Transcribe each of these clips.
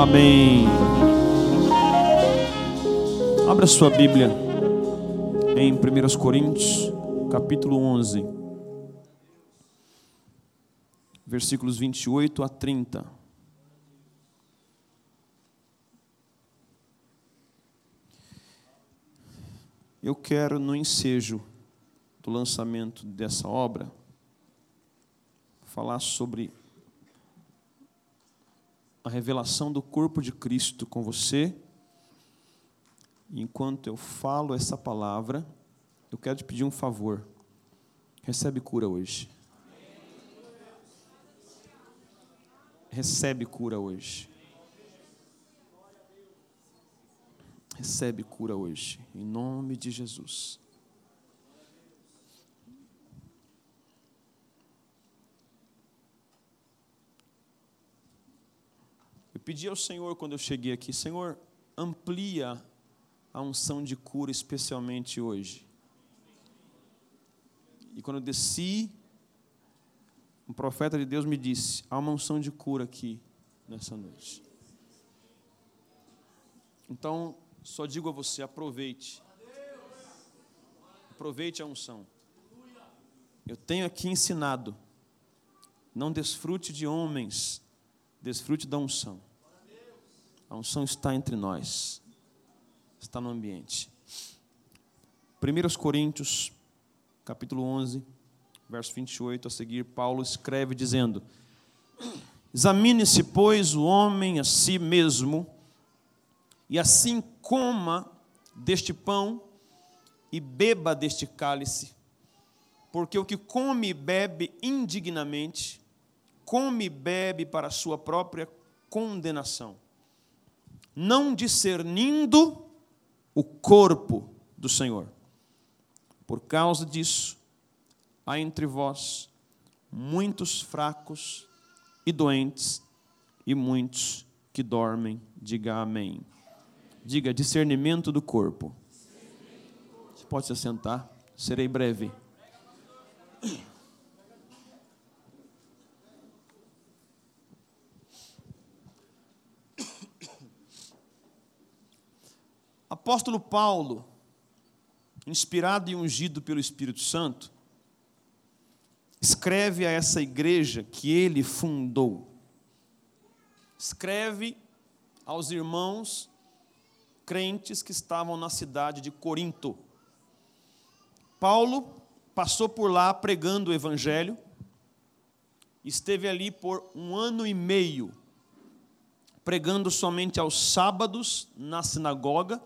Amém. Abra sua Bíblia em 1 Coríntios, capítulo 11, versículos 28 a 30. Eu quero, no ensejo do lançamento dessa obra, falar sobre a revelação do corpo de Cristo com você. Enquanto eu falo essa palavra, eu quero te pedir um favor. Recebe cura hoje. Recebe cura hoje. Recebe cura hoje, em nome de Jesus. Pedi ao Senhor quando eu cheguei aqui, Senhor, amplia a unção de cura, especialmente hoje. E quando eu desci, um profeta de Deus me disse: há uma unção de cura aqui nessa noite. Então, só digo a você: aproveite. Aproveite a unção. Eu tenho aqui ensinado. Não desfrute de homens, desfrute da unção. A unção está entre nós, está no ambiente. 1 Coríntios, capítulo 11, verso 28 a seguir, Paulo escreve dizendo: Examine-se, pois, o homem a si mesmo, e assim coma deste pão e beba deste cálice, porque o que come e bebe indignamente, come e bebe para a sua própria condenação não discernindo o corpo do Senhor. Por causa disso, há entre vós muitos fracos e doentes, e muitos que dormem. Diga amém. Diga discernimento do corpo. Você pode se assentar, serei breve. Apóstolo Paulo, inspirado e ungido pelo Espírito Santo, escreve a essa igreja que ele fundou. Escreve aos irmãos crentes que estavam na cidade de Corinto. Paulo passou por lá pregando o evangelho, esteve ali por um ano e meio, pregando somente aos sábados na sinagoga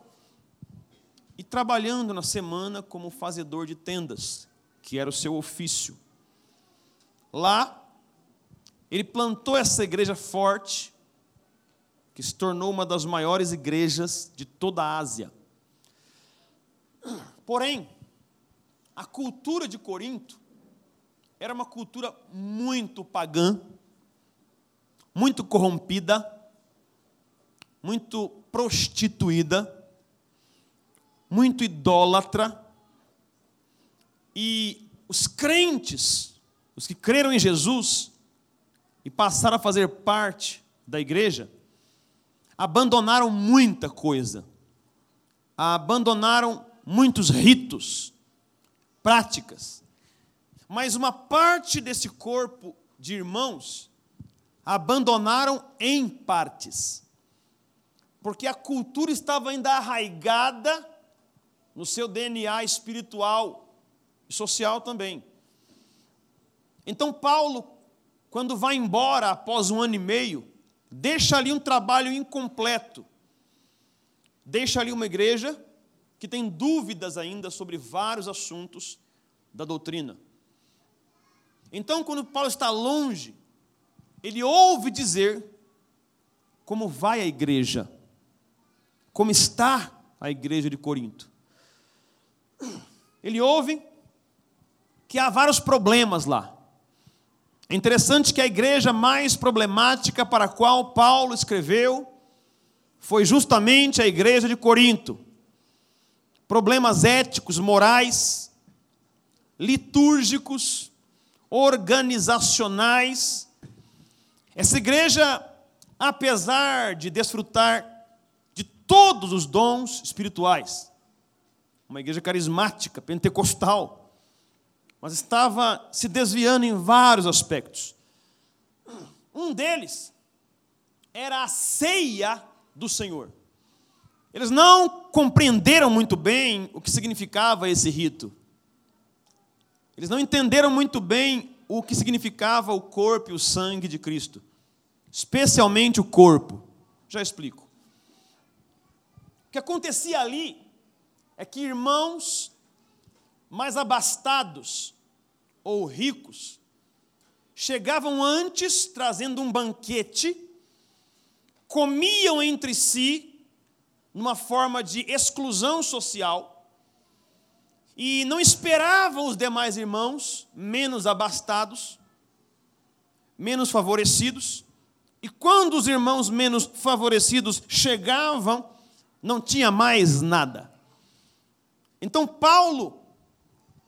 e trabalhando na semana como fazedor de tendas, que era o seu ofício. Lá, ele plantou essa igreja forte, que se tornou uma das maiores igrejas de toda a Ásia. Porém, a cultura de Corinto era uma cultura muito pagã, muito corrompida, muito prostituída, muito idólatra, e os crentes, os que creram em Jesus e passaram a fazer parte da igreja, abandonaram muita coisa, abandonaram muitos ritos, práticas, mas uma parte desse corpo de irmãos abandonaram em partes, porque a cultura estava ainda arraigada no seu DNA espiritual e social também. Então, Paulo, quando vai embora após um ano e meio, deixa ali um trabalho incompleto, deixa ali uma igreja que tem dúvidas ainda sobre vários assuntos da doutrina. Então, quando Paulo está longe, ele ouve dizer como vai a igreja, como está a igreja de Corinto ele ouve que há vários problemas lá. É interessante que a igreja mais problemática para a qual Paulo escreveu foi justamente a igreja de Corinto. Problemas éticos, morais, litúrgicos, organizacionais. Essa igreja apesar de desfrutar de todos os dons espirituais. Uma igreja carismática, pentecostal, mas estava se desviando em vários aspectos. Um deles era a ceia do Senhor. Eles não compreenderam muito bem o que significava esse rito. Eles não entenderam muito bem o que significava o corpo e o sangue de Cristo, especialmente o corpo. Já explico. O que acontecia ali é que irmãos mais abastados ou ricos chegavam antes trazendo um banquete, comiam entre si numa forma de exclusão social e não esperavam os demais irmãos menos abastados, menos favorecidos, e quando os irmãos menos favorecidos chegavam, não tinha mais nada. Então Paulo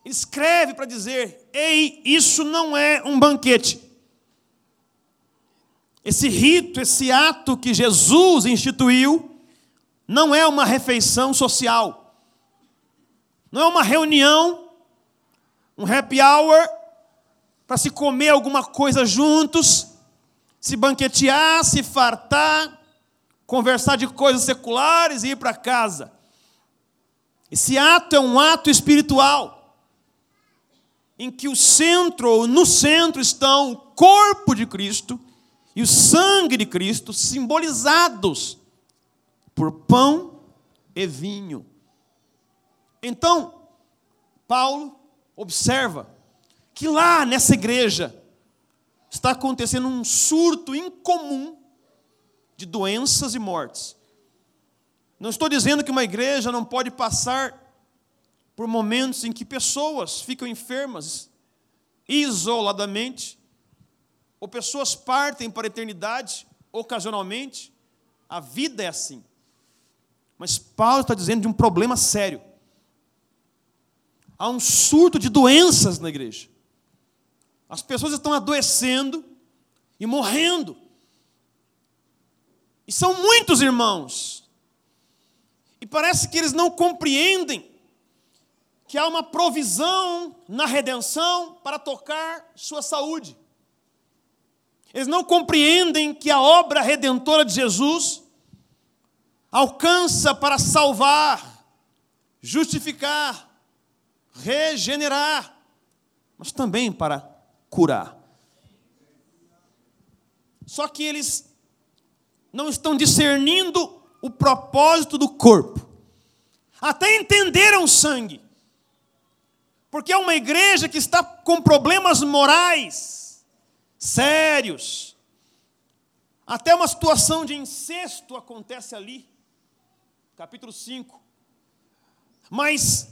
escreve para dizer: ei, isso não é um banquete. Esse rito, esse ato que Jesus instituiu, não é uma refeição social não é uma reunião, um happy hour, para se comer alguma coisa juntos, se banquetear, se fartar, conversar de coisas seculares e ir para casa. Esse ato é um ato espiritual, em que o centro, ou no centro, estão o corpo de Cristo e o sangue de Cristo, simbolizados por pão e vinho. Então, Paulo observa que lá nessa igreja está acontecendo um surto incomum de doenças e mortes. Não estou dizendo que uma igreja não pode passar por momentos em que pessoas ficam enfermas isoladamente, ou pessoas partem para a eternidade ocasionalmente. A vida é assim. Mas Paulo está dizendo de um problema sério há um surto de doenças na igreja. As pessoas estão adoecendo e morrendo. E são muitos irmãos. E parece que eles não compreendem que há uma provisão na redenção para tocar sua saúde. Eles não compreendem que a obra redentora de Jesus alcança para salvar, justificar, regenerar, mas também para curar. Só que eles não estão discernindo o propósito do corpo. Até entenderam o sangue. Porque é uma igreja que está com problemas morais sérios. Até uma situação de incesto acontece ali. Capítulo 5. Mas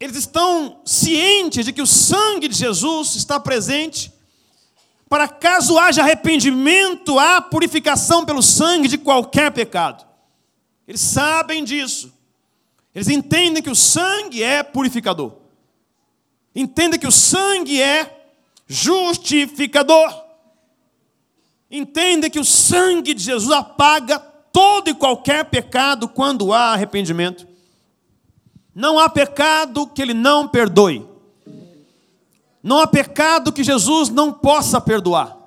eles estão cientes de que o sangue de Jesus está presente, para caso haja arrependimento, há purificação pelo sangue de qualquer pecado. Eles sabem disso. Eles entendem que o sangue é purificador. Entendem que o sangue é justificador. Entendem que o sangue de Jesus apaga todo e qualquer pecado quando há arrependimento. Não há pecado que ele não perdoe. Não há pecado que Jesus não possa perdoar.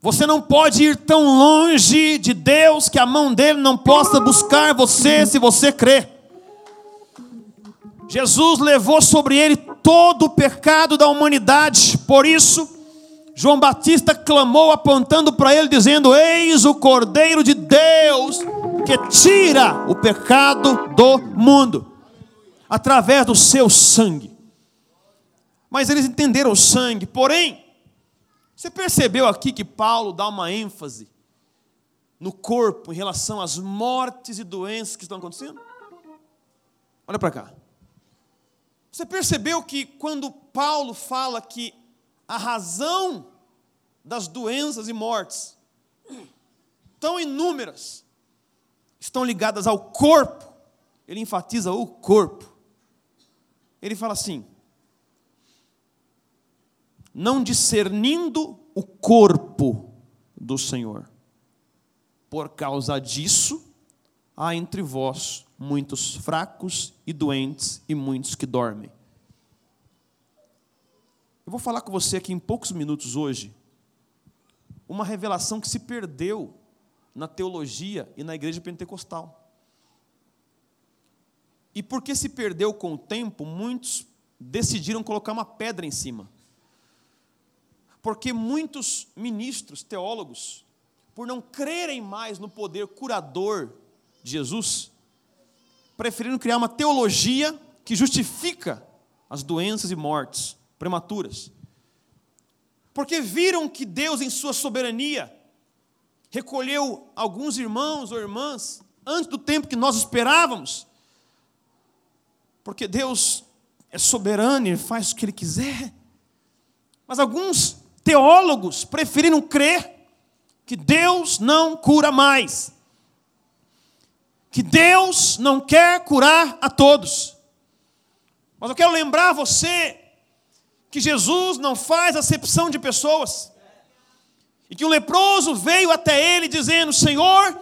Você não pode ir tão longe de Deus que a mão dele não possa buscar você se você crê. Jesus levou sobre ele todo o pecado da humanidade, por isso, João Batista clamou apontando para ele, dizendo: Eis o Cordeiro de Deus que tira o pecado do mundo através do seu sangue. Mas eles entenderam o sangue, porém, você percebeu aqui que Paulo dá uma ênfase no corpo em relação às mortes e doenças que estão acontecendo? Olha para cá. Você percebeu que quando Paulo fala que a razão das doenças e mortes tão inúmeras estão ligadas ao corpo, ele enfatiza o corpo ele fala assim: não discernindo o corpo do Senhor. Por causa disso, há entre vós muitos fracos e doentes e muitos que dormem. Eu vou falar com você aqui em poucos minutos hoje uma revelação que se perdeu na teologia e na igreja pentecostal. E porque se perdeu com o tempo, muitos decidiram colocar uma pedra em cima. Porque muitos ministros, teólogos, por não crerem mais no poder curador de Jesus, preferiram criar uma teologia que justifica as doenças e mortes prematuras. Porque viram que Deus, em sua soberania, recolheu alguns irmãos ou irmãs antes do tempo que nós esperávamos. Porque Deus é soberano e faz o que Ele quiser. Mas alguns teólogos preferiram crer que Deus não cura mais, que Deus não quer curar a todos. Mas eu quero lembrar você que Jesus não faz acepção de pessoas, e que o leproso veio até ele dizendo: Senhor,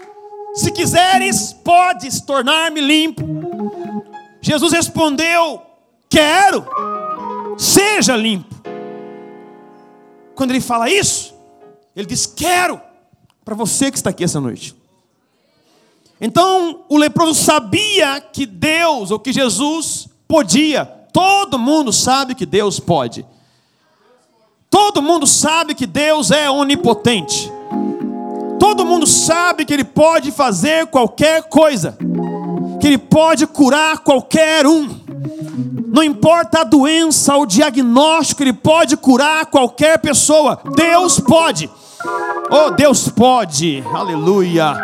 se quiseres, podes tornar-me limpo. Jesus respondeu: Quero, seja limpo. Quando ele fala isso, ele diz: Quero, para você que está aqui essa noite. Então, o leproso sabia que Deus, ou que Jesus, podia. Todo mundo sabe que Deus pode. Todo mundo sabe que Deus é onipotente. Todo mundo sabe que Ele pode fazer qualquer coisa, que Ele pode curar qualquer um. Não importa a doença, o diagnóstico, Ele pode curar qualquer pessoa. Deus pode. Oh, Deus pode. Aleluia.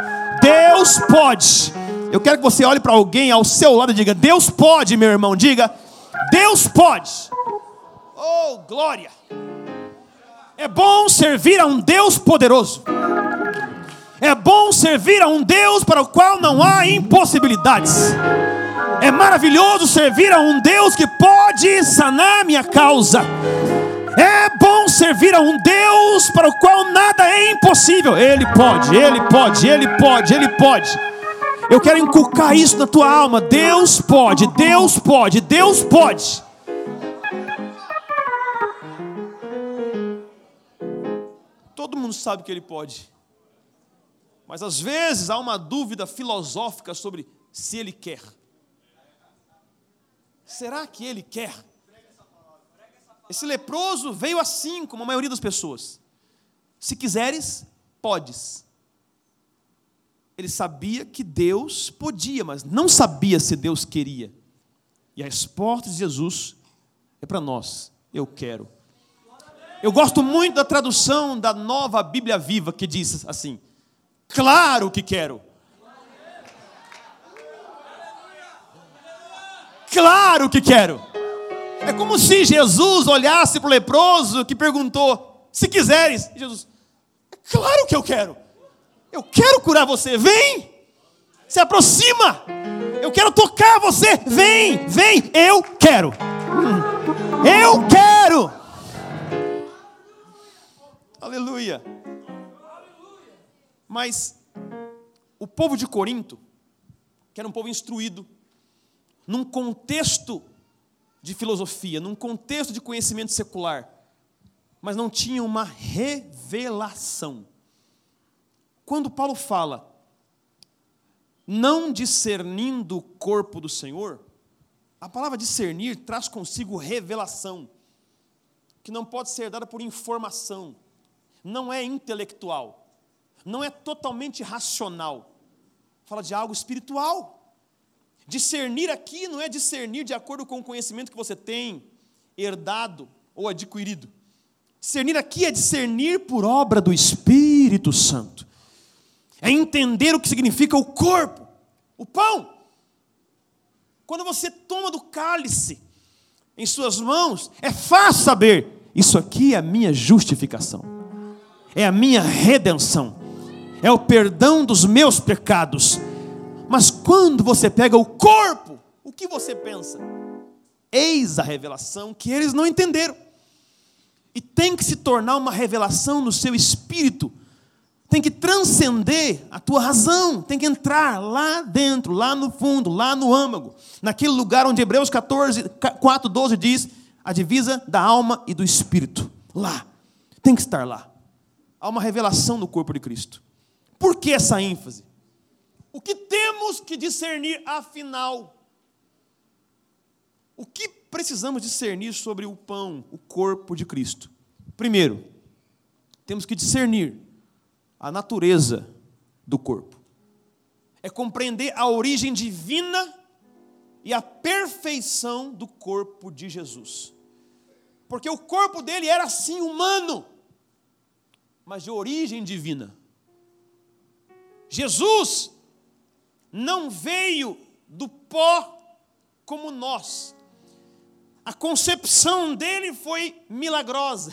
Deus pode. Eu quero que você olhe para alguém ao seu lado e diga: Deus pode, meu irmão. Diga: Deus pode. Oh, glória. É bom servir a um Deus poderoso. É bom servir a um Deus para o qual não há impossibilidades. É maravilhoso servir a um Deus que pode sanar minha causa. É bom servir a um Deus para o qual nada é impossível. Ele pode, ele pode, ele pode, ele pode. Eu quero inculcar isso na tua alma. Deus pode, Deus pode, Deus pode. Todo mundo sabe que ele pode. Mas às vezes há uma dúvida filosófica sobre se ele quer. Será que ele quer? Esse leproso veio assim, como a maioria das pessoas. Se quiseres, podes. Ele sabia que Deus podia, mas não sabia se Deus queria. E a resposta de Jesus é para nós: eu quero. Eu gosto muito da tradução da nova Bíblia Viva que diz assim: Claro que quero. Claro que quero. É como se Jesus olhasse para o leproso que perguntou: Se quiseres, Jesus, é claro que eu quero. Eu quero curar você. Vem, se aproxima. Eu quero tocar você. Vem, vem. Eu quero. Eu quero. Aleluia. Mas o povo de Corinto, que era um povo instruído, num contexto de filosofia, num contexto de conhecimento secular, mas não tinha uma revelação. Quando Paulo fala, não discernindo o corpo do Senhor, a palavra discernir traz consigo revelação, que não pode ser dada por informação, não é intelectual, não é totalmente racional, fala de algo espiritual. Discernir aqui não é discernir de acordo com o conhecimento que você tem, herdado ou adquirido. Discernir aqui é discernir por obra do Espírito Santo. É entender o que significa o corpo, o pão. Quando você toma do cálice em suas mãos, é fácil saber: isso aqui é a minha justificação, é a minha redenção, é o perdão dos meus pecados mas quando você pega o corpo, o que você pensa? Eis a revelação que eles não entenderam. E tem que se tornar uma revelação no seu espírito, tem que transcender a tua razão, tem que entrar lá dentro, lá no fundo, lá no âmago, naquele lugar onde Hebreus 14, 4, 12 diz a divisa da alma e do espírito. Lá, tem que estar lá. Há uma revelação no corpo de Cristo. Por que essa ênfase? O que temos que discernir afinal? O que precisamos discernir sobre o pão, o corpo de Cristo? Primeiro, temos que discernir a natureza do corpo. É compreender a origem divina e a perfeição do corpo de Jesus. Porque o corpo dele era assim humano, mas de origem divina. Jesus não veio do pó como nós. A concepção dele foi milagrosa.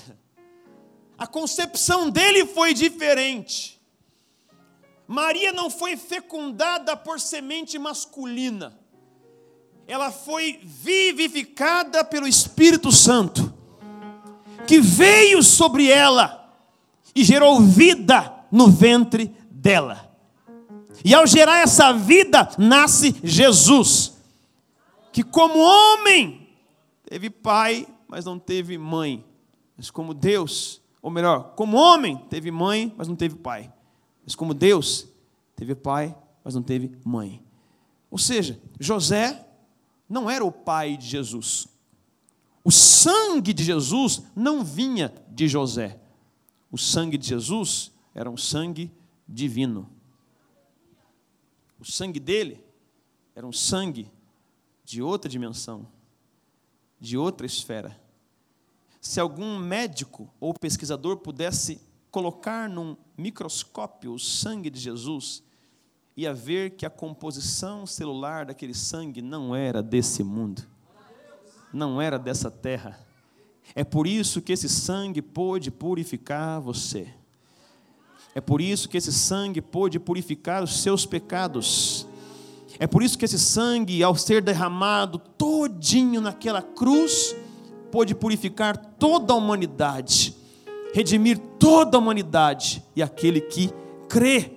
A concepção dele foi diferente. Maria não foi fecundada por semente masculina. Ela foi vivificada pelo Espírito Santo, que veio sobre ela e gerou vida no ventre dela. E ao gerar essa vida, nasce Jesus, que como homem teve pai, mas não teve mãe, mas como Deus ou melhor, como homem, teve mãe, mas não teve pai. Mas como Deus, teve pai, mas não teve mãe. Ou seja, José não era o pai de Jesus. O sangue de Jesus não vinha de José. O sangue de Jesus era um sangue divino. O sangue dele era um sangue de outra dimensão, de outra esfera se algum médico ou pesquisador pudesse colocar num microscópio o sangue de Jesus, ia ver que a composição celular daquele sangue não era desse mundo, não era dessa terra. É por isso que esse sangue pôde purificar você. É por isso que esse sangue pôde purificar os seus pecados. É por isso que esse sangue, ao ser derramado todinho naquela cruz, pôde purificar toda a humanidade, redimir toda a humanidade e aquele que crê.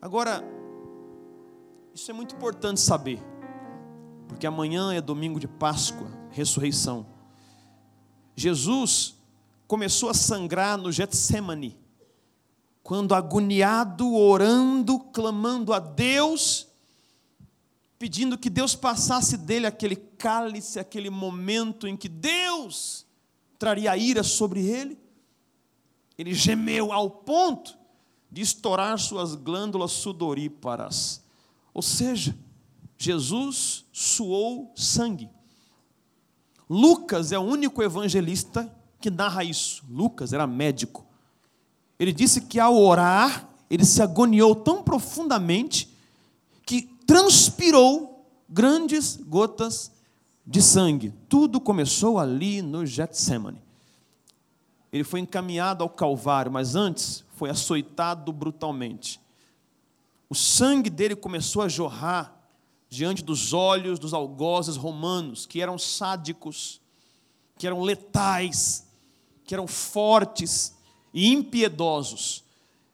Agora, isso é muito importante saber, porque amanhã é domingo de Páscoa, ressurreição. Jesus começou a sangrar no Getsemane, quando agoniado, orando, clamando a Deus, pedindo que Deus passasse dele aquele cálice, aquele momento em que Deus traria ira sobre ele. Ele gemeu ao ponto de estourar suas glândulas sudoríparas. Ou seja, Jesus suou sangue. Lucas é o único evangelista que narra isso. Lucas era médico. Ele disse que ao orar, ele se agoniou tão profundamente que transpirou grandes gotas de sangue. Tudo começou ali no Getsemane. Ele foi encaminhado ao Calvário, mas antes foi açoitado brutalmente. O sangue dele começou a jorrar diante dos olhos dos algozes romanos, que eram sádicos, que eram letais, que eram fortes e impiedosos.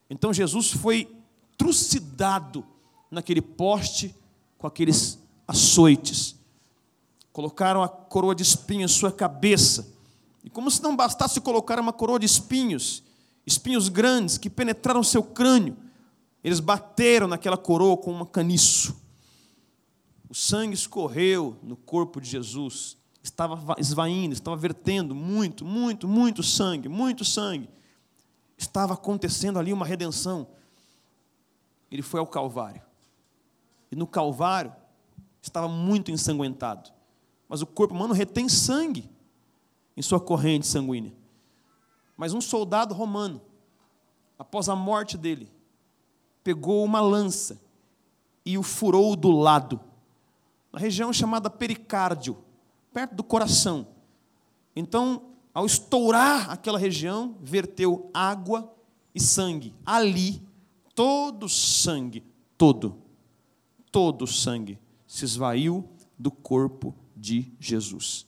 Então Jesus foi trucidado naquele poste com aqueles açoites. Colocaram a coroa de espinhos em sua cabeça. E como se não bastasse colocar uma coroa de espinhos, espinhos grandes que penetraram seu crânio, eles bateram naquela coroa com um caniço. O sangue escorreu no corpo de Jesus, estava esvaindo, estava vertendo muito, muito, muito sangue, muito sangue. Estava acontecendo ali uma redenção. Ele foi ao Calvário. E no Calvário estava muito ensanguentado. Mas o corpo humano retém sangue em sua corrente sanguínea. Mas um soldado romano, após a morte dele, pegou uma lança e o furou do lado, na região chamada pericárdio, perto do coração. Então, ao estourar aquela região, verteu água e sangue. Ali, todo o sangue, todo, todo o sangue se esvaiu do corpo de Jesus.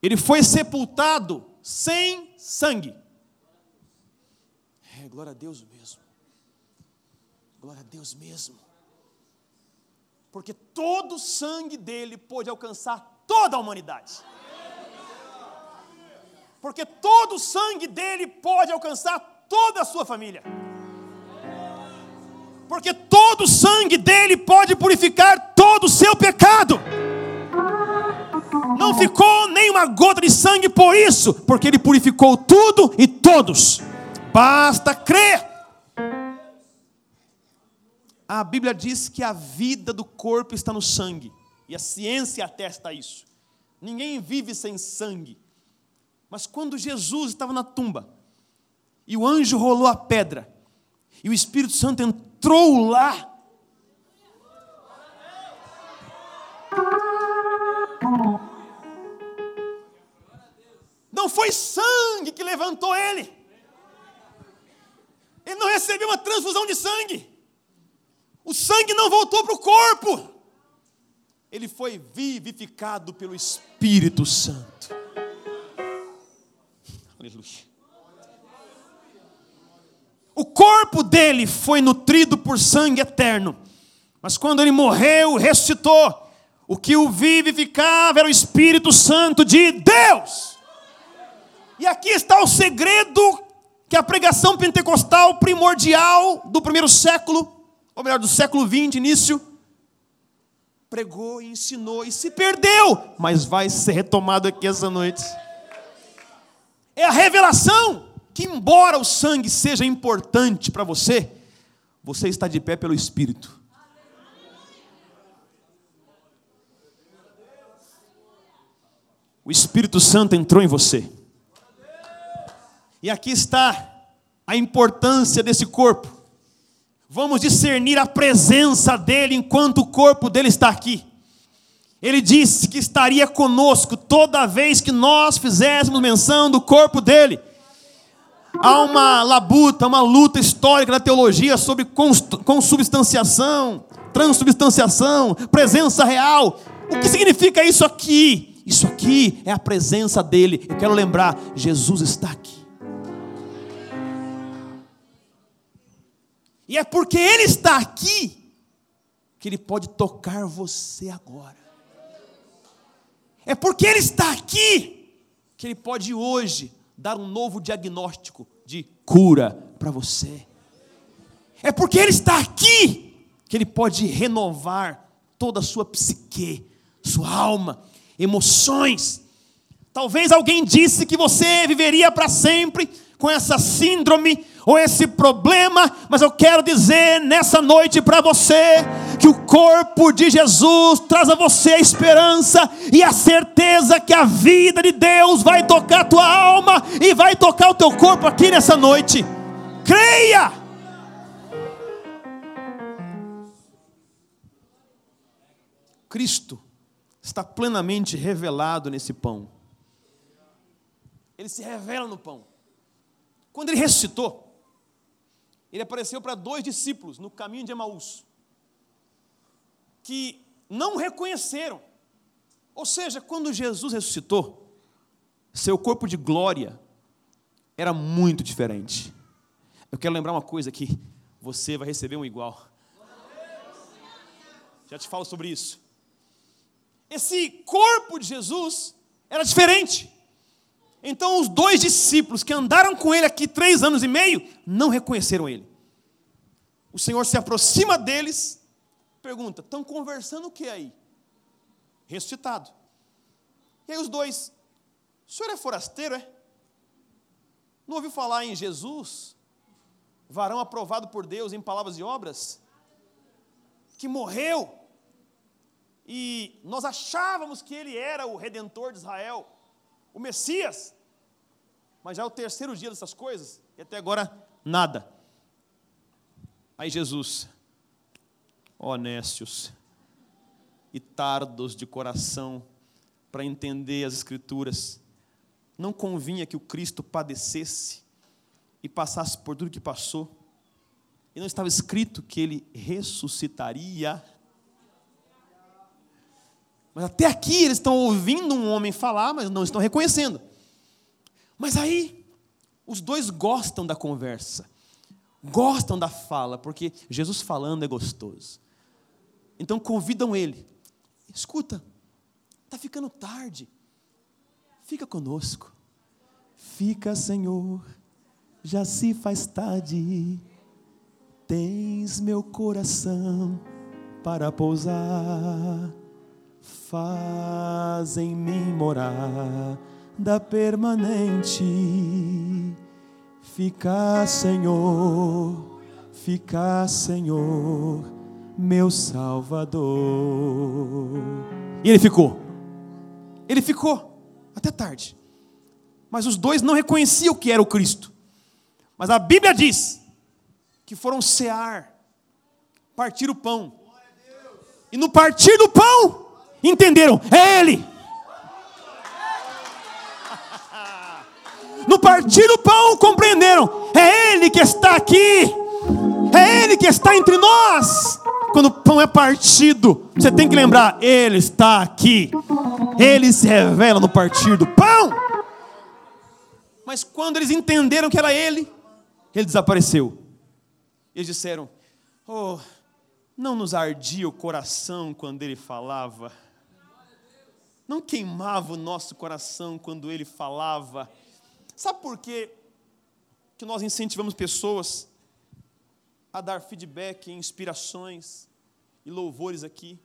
Ele foi sepultado sem sangue, É, glória a Deus mesmo. Glória a Deus mesmo. Porque todo o sangue dele pôde alcançar toda a humanidade. Porque todo o sangue dele pode alcançar toda a sua família. Porque todo o sangue dele pode purificar todo o seu pecado. Não ficou nenhuma gota de sangue por isso, porque ele purificou tudo e todos. Basta crer. A Bíblia diz que a vida do corpo está no sangue, e a ciência atesta isso. Ninguém vive sem sangue. Mas quando Jesus estava na tumba, e o anjo rolou a pedra, e o Espírito Santo entrou lá, não foi sangue que levantou ele, ele não recebeu uma transfusão de sangue, o sangue não voltou para o corpo, ele foi vivificado pelo Espírito Santo. Aleluia. O corpo dele foi nutrido por sangue eterno, mas quando ele morreu, ressuscitou, o que o vivificava era o Espírito Santo de Deus. E aqui está o segredo que a pregação pentecostal primordial do primeiro século, ou melhor, do século XX, início, pregou e ensinou e se perdeu, mas vai ser retomado aqui essa noite é a revelação que, embora o sangue seja importante para você, você está de pé pelo Espírito. O Espírito Santo entrou em você. E aqui está a importância desse corpo. Vamos discernir a presença dele enquanto o corpo dele está aqui. Ele disse que estaria conosco toda vez que nós fizéssemos menção do corpo dele. Há uma labuta, uma luta histórica da teologia sobre consubstanciação, transubstanciação, presença real. O que significa isso aqui? Isso aqui é a presença dele. Eu quero lembrar: Jesus está aqui. E é porque ele está aqui que ele pode tocar você agora. É porque Ele está aqui que Ele pode hoje dar um novo diagnóstico de cura para você. É porque Ele está aqui que Ele pode renovar toda a sua psique, sua alma, emoções. Talvez alguém disse que você viveria para sempre com essa síndrome ou esse problema, mas eu quero dizer nessa noite para você que o corpo de Jesus traz a você a esperança e a certeza que a vida de Deus vai tocar a tua alma e vai tocar o teu corpo aqui nessa noite. Creia! Cristo está plenamente revelado nesse pão. Ele se revela no pão. Quando ele ressuscitou, ele apareceu para dois discípulos no caminho de Emaús, que não reconheceram. Ou seja, quando Jesus ressuscitou, seu corpo de glória era muito diferente. Eu quero lembrar uma coisa aqui: você vai receber um igual. Já te falo sobre isso. Esse corpo de Jesus era diferente. Então, os dois discípulos que andaram com ele aqui três anos e meio não reconheceram ele. O Senhor se aproxima deles, pergunta: estão conversando o que aí? Ressuscitado. E aí os dois: o senhor é forasteiro, é? Não ouviu falar em Jesus, varão aprovado por Deus em palavras e obras? Que morreu, e nós achávamos que ele era o redentor de Israel o Messias. Mas já é o terceiro dia dessas coisas, e até agora nada. Aí Jesus, honestos e tardos de coração para entender as Escrituras, não convinha que o Cristo padecesse e passasse por tudo que passou, e não estava escrito que ele ressuscitaria mas até aqui eles estão ouvindo um homem falar, mas não estão reconhecendo. Mas aí, os dois gostam da conversa. gostam da fala, porque Jesus falando é gostoso. Então convidam ele. Escuta, está ficando tarde. Fica conosco. Fica, Senhor, já se faz tarde. Tens meu coração para pousar. Faz em mim morar da permanente. Fica, Senhor, fica, Senhor, meu Salvador. E ele ficou. Ele ficou até tarde. Mas os dois não reconheciam que era o Cristo. Mas a Bíblia diz que foram cear, partir o pão. E no partir do pão, entenderam, é Ele. No partir do pão, compreenderam, é Ele que está aqui, é Ele que está entre nós. Quando o pão é partido, você tem que lembrar, Ele está aqui, Ele se revela no partir do pão. Mas quando eles entenderam que era Ele, Ele desapareceu. Eles disseram: Oh, não nos ardia o coração quando ele falava? Não queimava o nosso coração quando ele falava? Sabe por quê que nós incentivamos pessoas a dar feedback, inspirações e louvores aqui?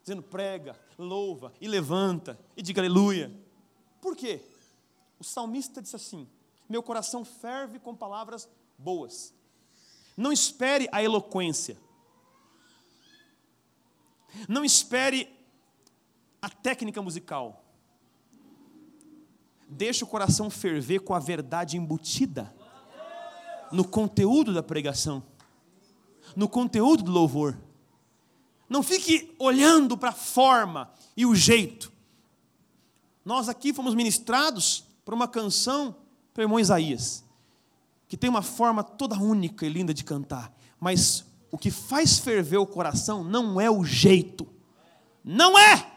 Dizendo prega, louva e levanta e diga aleluia. Por quê? O salmista disse assim: Meu coração ferve com palavras boas. Não espere a eloquência. Não espere a técnica musical. Deixe o coração ferver com a verdade embutida no conteúdo da pregação, no conteúdo do louvor. Não fique olhando para a forma e o jeito. Nós aqui fomos ministrados por uma canção para o irmão Isaías que tem uma forma toda única e linda de cantar, mas o que faz ferver o coração não é o jeito, não é,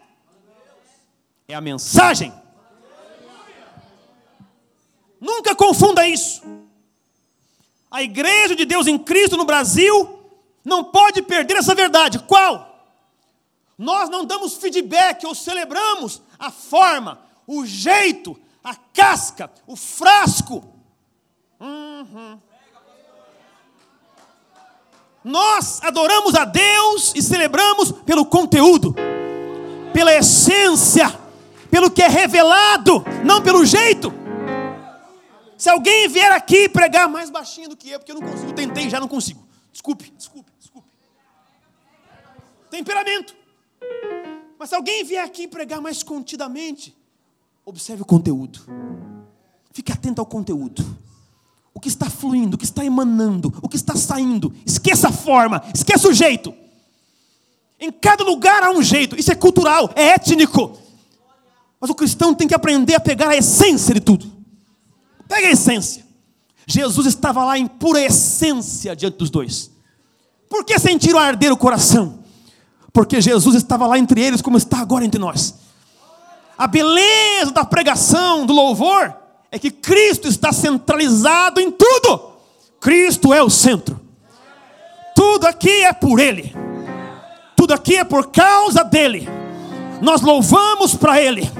é a mensagem. Nunca confunda isso. A igreja de Deus em Cristo no Brasil não pode perder essa verdade. Qual? Nós não damos feedback ou celebramos a forma, o jeito, a casca, o frasco Uhum. Nós adoramos a Deus e celebramos pelo conteúdo, pela essência, pelo que é revelado, não pelo jeito. Se alguém vier aqui pregar mais baixinho do que eu, porque eu não consigo, tentei, já não consigo. Desculpe, desculpe, desculpe. Temperamento. Mas se alguém vier aqui pregar mais contidamente, observe o conteúdo. Fique atento ao conteúdo o que está fluindo, o que está emanando, o que está saindo. Esqueça a forma, esqueça o jeito. Em cada lugar há um jeito, isso é cultural, é étnico. Mas o cristão tem que aprender a pegar a essência de tudo. Pega a essência. Jesus estava lá em pura essência diante dos dois. Por que sentiram arder o coração? Porque Jesus estava lá entre eles, como está agora entre nós. A beleza da pregação, do louvor, é que Cristo está centralizado em tudo. Cristo é o centro. Tudo aqui é por Ele. Tudo aqui é por causa dEle. Nós louvamos para Ele.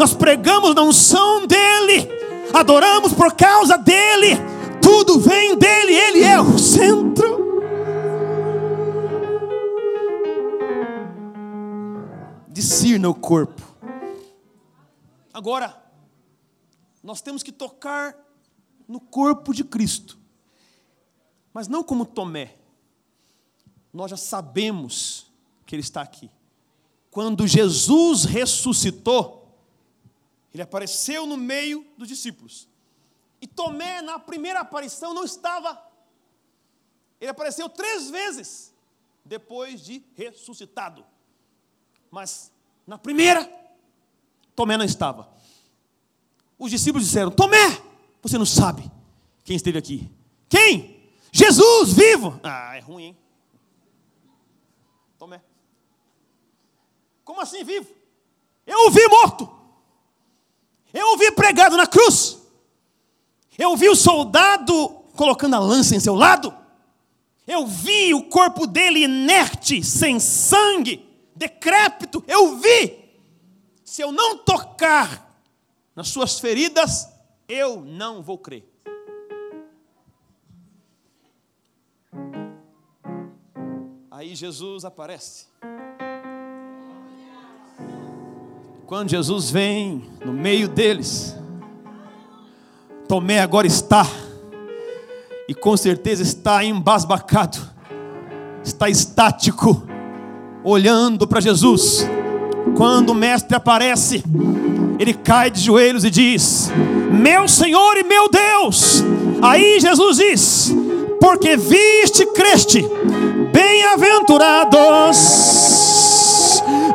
Nós pregamos na unção dEle. Adoramos por causa dEle. Tudo vem dEle. Ele é o centro. Discirna o corpo. Agora, nós temos que tocar no corpo de Cristo. Mas não como Tomé. Nós já sabemos que Ele está aqui. Quando Jesus ressuscitou, Ele apareceu no meio dos discípulos. E Tomé, na primeira aparição, não estava. Ele apareceu três vezes depois de ressuscitado. Mas na primeira, Tomé não estava. Os discípulos disseram: Tomé, você não sabe quem esteve aqui. Quem? Jesus vivo. Ah, é ruim, hein? Tomé. Como assim vivo? Eu o vi morto. Eu o vi pregado na cruz. Eu vi o soldado colocando a lança em seu lado. Eu vi o corpo dele inerte, sem sangue, decrépito. Eu vi. Se eu não tocar nas suas feridas, eu não vou crer. Aí Jesus aparece. Quando Jesus vem no meio deles, Tomé agora está, e com certeza está embasbacado, está estático, olhando para Jesus. Quando o Mestre aparece, ele cai de joelhos e diz: Meu Senhor e meu Deus. Aí Jesus diz: Porque viste, creste, bem-aventurados,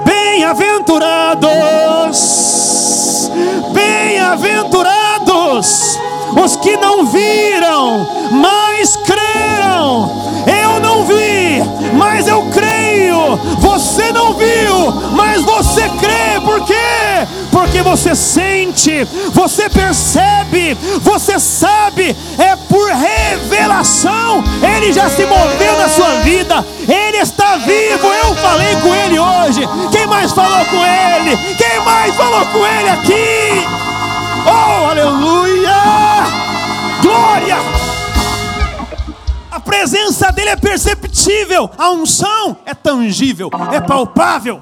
bem-aventurados, bem-aventurados os que não viram, mas creram. Eu não vi, mas eu creio. Você não viu, mas você crê. Por quê? Porque você sente, você percebe, você sabe, é por revelação. Ele já se moveu na sua vida, ele está vivo. Eu falei com ele hoje. Quem mais falou com ele? Quem mais falou com ele aqui? Oh, aleluia! Glória! A presença dele é perceptível, a unção é tangível, é palpável.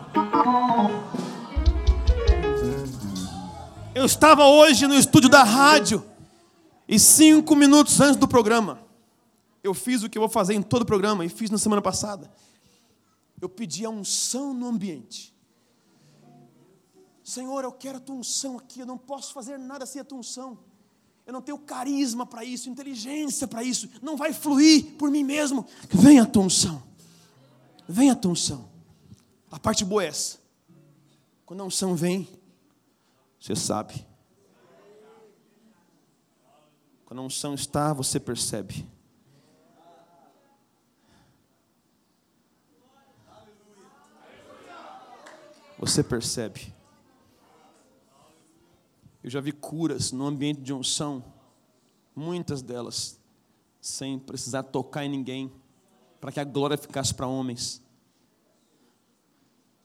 Eu estava hoje no estúdio da rádio e cinco minutos antes do programa, eu fiz o que eu vou fazer em todo o programa e fiz na semana passada. Eu pedi a unção no ambiente. Senhor, eu quero a tua unção aqui, eu não posso fazer nada sem a tua unção. Eu não tenho carisma para isso, inteligência para isso, não vai fluir por mim mesmo. Vem a tua unção, vem a tua unção. A parte boa é essa. Quando a unção vem, você sabe. Quando a unção está, você percebe. Você percebe. Eu já vi curas no ambiente de unção, muitas delas, sem precisar tocar em ninguém, para que a glória ficasse para homens.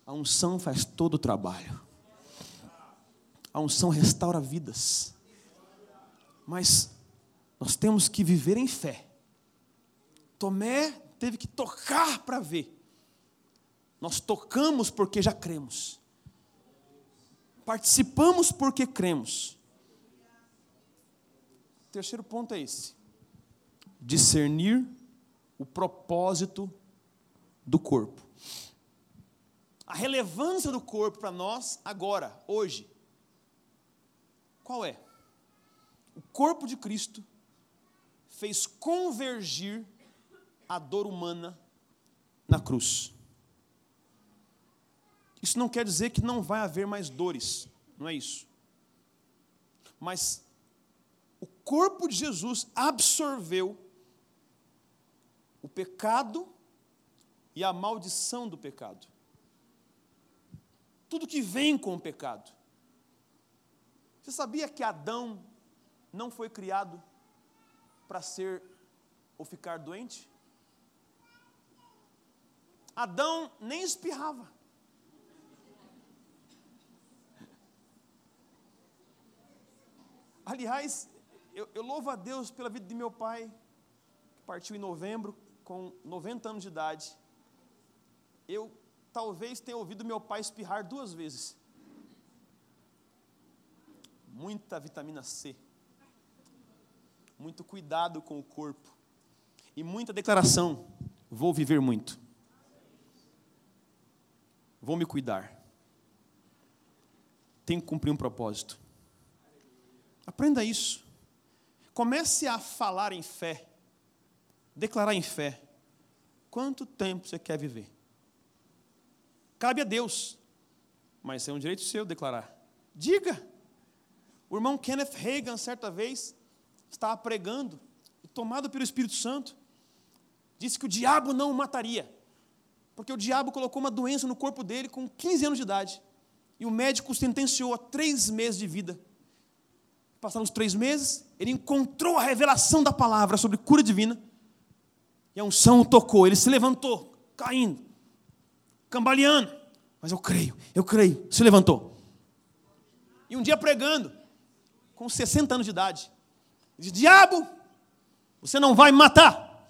A unção faz todo o trabalho. A unção restaura vidas. Mas nós temos que viver em fé. Tomé teve que tocar para ver. Nós tocamos porque já cremos. Participamos porque cremos. O terceiro ponto é esse: discernir o propósito do corpo. A relevância do corpo para nós agora, hoje. Qual é? O corpo de Cristo fez convergir a dor humana na cruz. Isso não quer dizer que não vai haver mais dores, não é isso. Mas o corpo de Jesus absorveu o pecado e a maldição do pecado. Tudo que vem com o pecado. Você sabia que Adão não foi criado para ser ou ficar doente? Adão nem espirrava. Aliás, eu, eu, louvo a Deus pela vida de meu pai, que partiu em novembro, com 90 anos de idade. Eu talvez tenha ouvido meu pai espirrar duas vezes. Muita vitamina C. Muito cuidado com o corpo. E muita declaração. Vou viver muito. Vou me cuidar. Tenho que cumprir um propósito. Aprenda isso. Comece a falar em fé, declarar em fé. Quanto tempo você quer viver? Cabe a Deus, mas é um direito seu declarar. Diga. O irmão Kenneth Reagan, certa vez, estava pregando, tomado pelo Espírito Santo, disse que o diabo não o mataria, porque o diabo colocou uma doença no corpo dele com 15 anos de idade, e o médico sentenciou a três meses de vida Passaram os três meses, ele encontrou a revelação da palavra sobre cura divina. E a unção o tocou, ele se levantou, caindo, cambaleando. Mas eu creio, eu creio. Se levantou. E um dia pregando, com 60 anos de idade, disse: Diabo, você não vai me matar.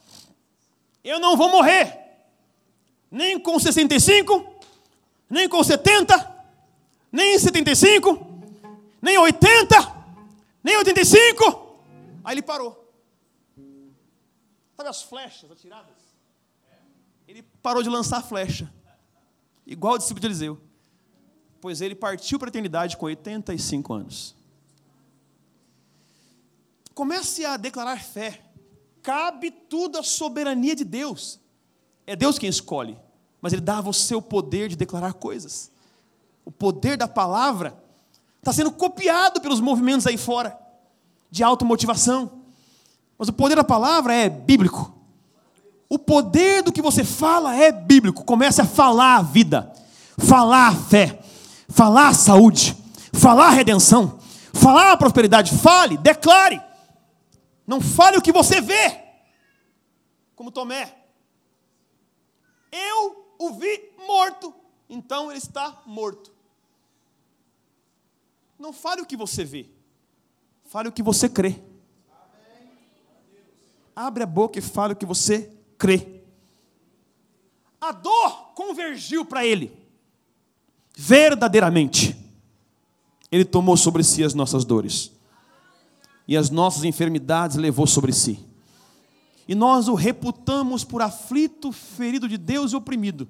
Eu não vou morrer. Nem com 65, nem com 70, nem 75, nem 80, nem 85. Aí ele parou. Sabe as flechas atiradas? Ele parou de lançar flecha. Igual o discípulo de Eliseu. Pois ele partiu para a eternidade com 85 anos. Comece a declarar fé. Cabe tudo à soberania de Deus. É Deus quem escolhe, mas Ele dá a você o poder de declarar coisas. O poder da palavra está sendo copiado pelos movimentos aí fora, de automotivação. Mas o poder da palavra é bíblico. O poder do que você fala é bíblico. Comece a falar a vida, falar a fé, falar a saúde, falar a redenção, falar a prosperidade. Fale, declare. Não fale o que você vê. Como Tomé. Eu o vi morto, então ele está morto. Não fale o que você vê. Fale o que você crê. Abre a boca e fale o que você crê. A dor convergiu para ele. Verdadeiramente. Ele tomou sobre si as nossas dores. E as nossas enfermidades levou sobre si. E nós o reputamos por aflito, ferido de Deus e oprimido.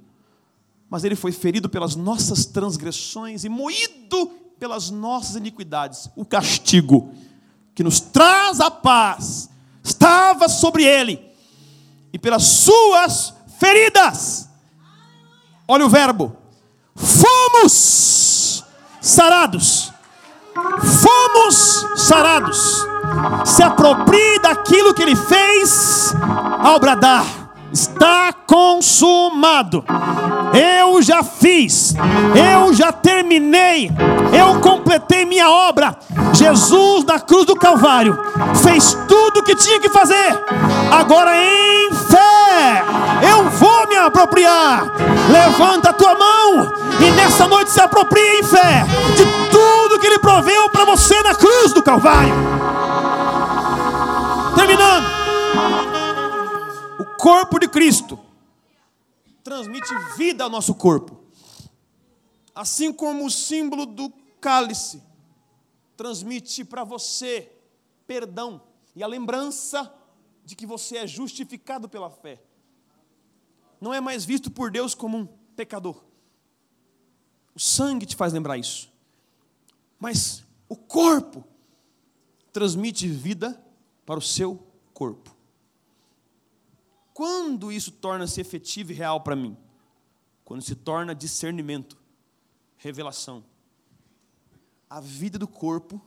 Mas ele foi ferido pelas nossas transgressões e moído pelas nossas iniquidades. O castigo que nos traz a paz estava sobre ele, e pelas suas feridas, olha o verbo, fomos sarados. Fomos sarados. Se aproprie daquilo que ele fez ao bradar: está consumado. Eu já fiz, eu já terminei, eu completei minha obra. Jesus na cruz do Calvário fez tudo o que tinha que fazer. Agora em fé, eu vou me apropriar. Levanta a tua mão e nessa noite se apropria em fé de tudo que Ele proveu para você na cruz do Calvário. Terminando, corpo de Cristo transmite vida ao nosso corpo. Assim como o símbolo do cálice transmite para você perdão e a lembrança de que você é justificado pela fé. Não é mais visto por Deus como um pecador. O sangue te faz lembrar isso. Mas o corpo transmite vida para o seu corpo. Quando isso torna-se efetivo e real para mim? Quando se torna discernimento, revelação. A vida do corpo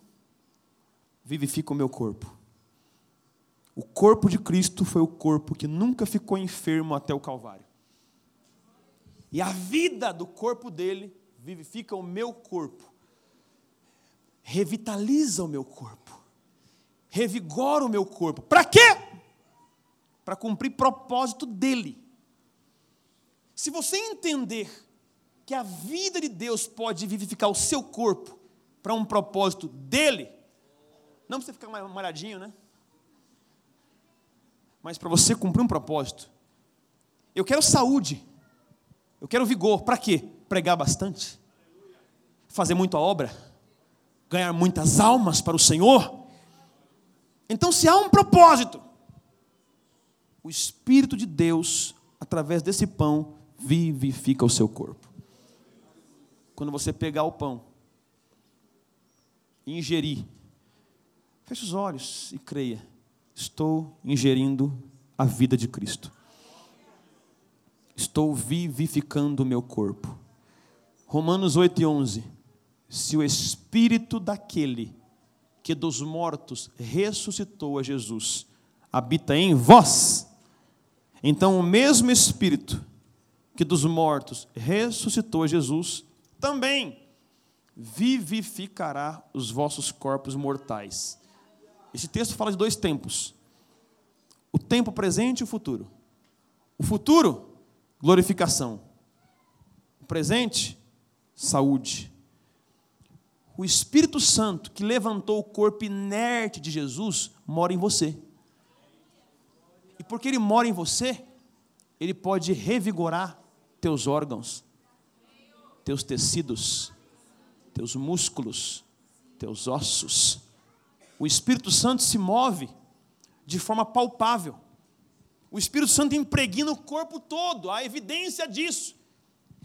vivifica o meu corpo. O corpo de Cristo foi o corpo que nunca ficou enfermo até o Calvário. E a vida do corpo dele vivifica o meu corpo, revitaliza o meu corpo, revigora o meu corpo. Para quê? Para cumprir propósito dele. Se você entender que a vida de Deus pode vivificar o seu corpo para um propósito dele, não você ficar malhadinho, né? Mas para você cumprir um propósito. Eu quero saúde. Eu quero vigor. Para quê? Pregar bastante. Fazer muita obra. Ganhar muitas almas para o Senhor. Então, se há um propósito, o Espírito de Deus, através desse pão, vivifica o seu corpo. Quando você pegar o pão e ingerir, feche os olhos e creia: estou ingerindo a vida de Cristo. Estou vivificando o meu corpo. Romanos 8 e 11. Se o Espírito daquele que dos mortos ressuscitou a Jesus habita em vós, então, o mesmo Espírito que dos mortos ressuscitou Jesus, também vivificará os vossos corpos mortais. Esse texto fala de dois tempos: o tempo presente e o futuro. O futuro, glorificação. O presente, saúde. O Espírito Santo que levantou o corpo inerte de Jesus mora em você. E porque ele mora em você, ele pode revigorar teus órgãos, teus tecidos, teus músculos, teus ossos. O Espírito Santo se move de forma palpável. O Espírito Santo impregna o corpo todo. A evidência disso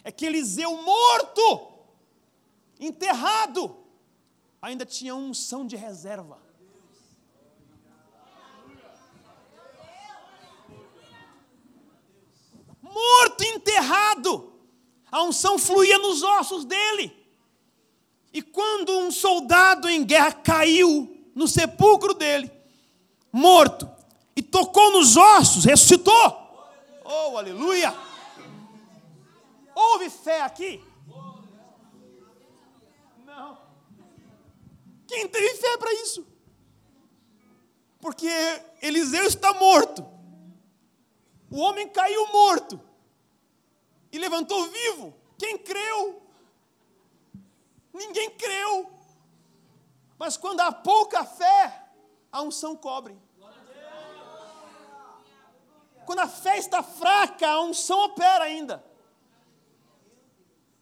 é que Eliseu morto, enterrado, ainda tinha unção de reserva. Morto, enterrado, a unção fluía nos ossos dele. E quando um soldado em guerra caiu no sepulcro dele, morto, e tocou nos ossos, ressuscitou. Oh, aleluia! Houve fé aqui? Não. Quem teve fé para isso? Porque Eliseu está morto. O homem caiu morto e levantou vivo. Quem creu? Ninguém creu. Mas quando há pouca fé, a unção cobre. Quando a fé está fraca, a unção opera ainda.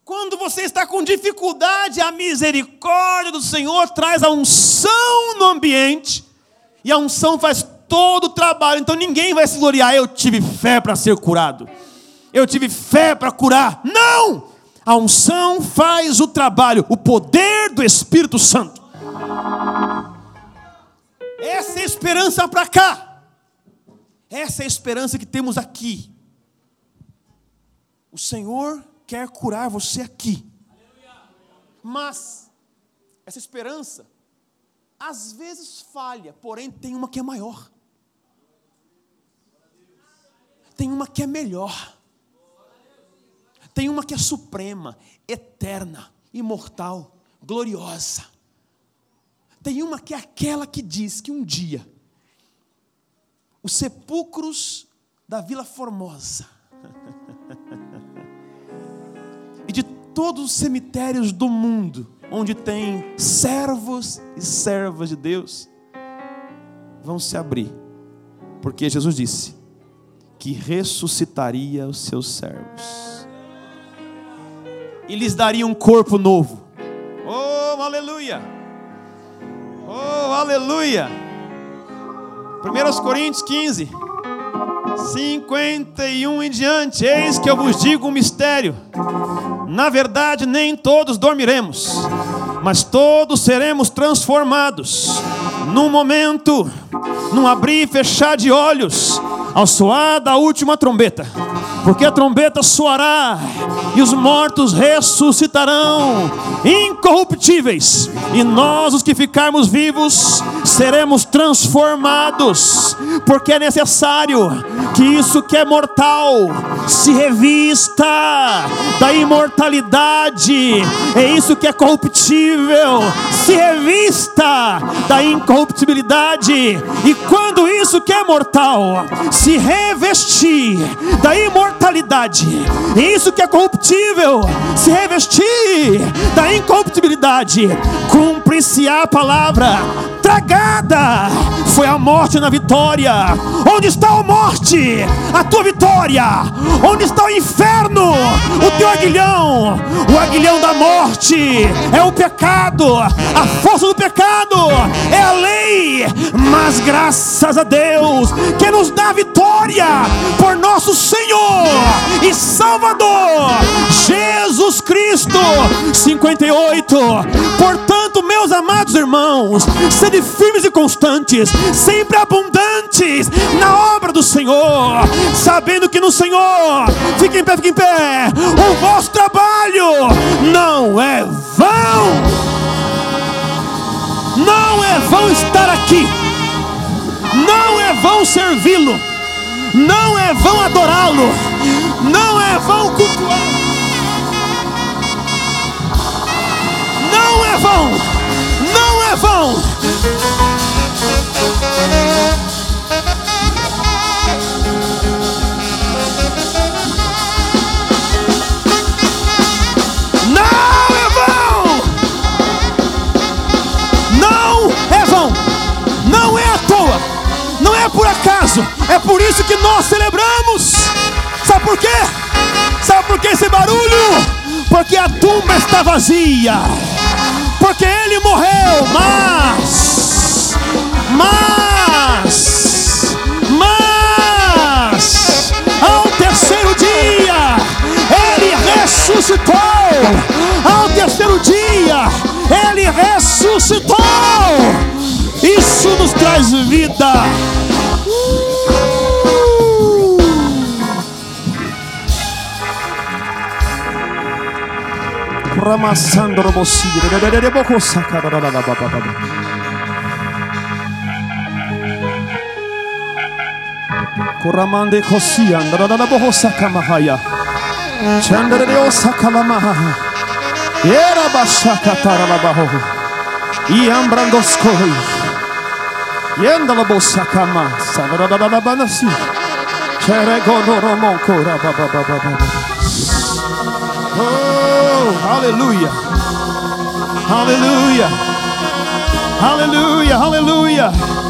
Quando você está com dificuldade, a misericórdia do Senhor traz a unção no ambiente, e a unção faz todo o trabalho. Então ninguém vai se gloriar. Eu tive fé para ser curado, eu tive fé para curar. Não! A unção faz o trabalho, o poder do Espírito Santo. Essa é a esperança para cá. Essa é a esperança que temos aqui. O Senhor quer curar você aqui. Mas essa esperança às vezes falha, porém tem uma que é maior. Tem uma que é melhor. Tem uma que é suprema, eterna, imortal, gloriosa. Tem uma que é aquela que diz que um dia os sepulcros da Vila Formosa e de todos os cemitérios do mundo, onde tem servos e servas de Deus, vão se abrir, porque Jesus disse que ressuscitaria os seus servos e lhes daria um corpo novo. Oh, aleluia! Oh, aleluia! 1 Coríntios 15, 51 em diante. Eis que eu vos digo um mistério. Na verdade, nem todos dormiremos, mas todos seremos transformados. Num momento, num abrir e fechar de olhos, ao soar da última trombeta porque a trombeta soará e os mortos ressuscitarão, incorruptíveis, e nós, os que ficarmos vivos, seremos transformados, porque é necessário que isso que é mortal se revista da imortalidade, é isso que é corruptível. Se revista da incorruptibilidade, e quando isso que é mortal se revestir da imortalidade, imortalidade. Isso que é corruptível, se revestir da incorruptibilidade. Cumpre-se a palavra tragada foi a morte na vitória. Onde está a morte? A tua vitória. Onde está o inferno? O teu aguilhão. O aguilhão da morte é o pecado. A força do pecado é a lei. Mas graças a Deus que nos dá vitória por nosso Senhor e Salvador Jesus Cristo. 58. Portanto, meus amados irmãos, sede firmes e constantes, sempre abundantes na obra do Senhor, sabendo que no Senhor, fique em pé, fique em pé, o vosso trabalho não é vão. Não é vão estar aqui, não é vão servi-lo, não é vão adorá-lo, não é vão cultuá-lo. Não é vão, não é vão. Isso que nós celebramos. Sabe por quê? Sabe por que esse barulho? Porque a tumba está vazia. Porque ele morreu, mas, mas, mas, ao terceiro dia, ele ressuscitou. Ao terceiro dia, ele ressuscitou. Isso nos traz vida. Ramassando ba. Kuramande kosia, ndara la boho sakamahaya. Chandere de osakalamaha. Era bashaka tara la baho. Iambrandoskoi. Yenda la bosakama, la banasi. Chere godoro Oh, hallelujah. Hallelujah. Hallelujah. Hallelujah.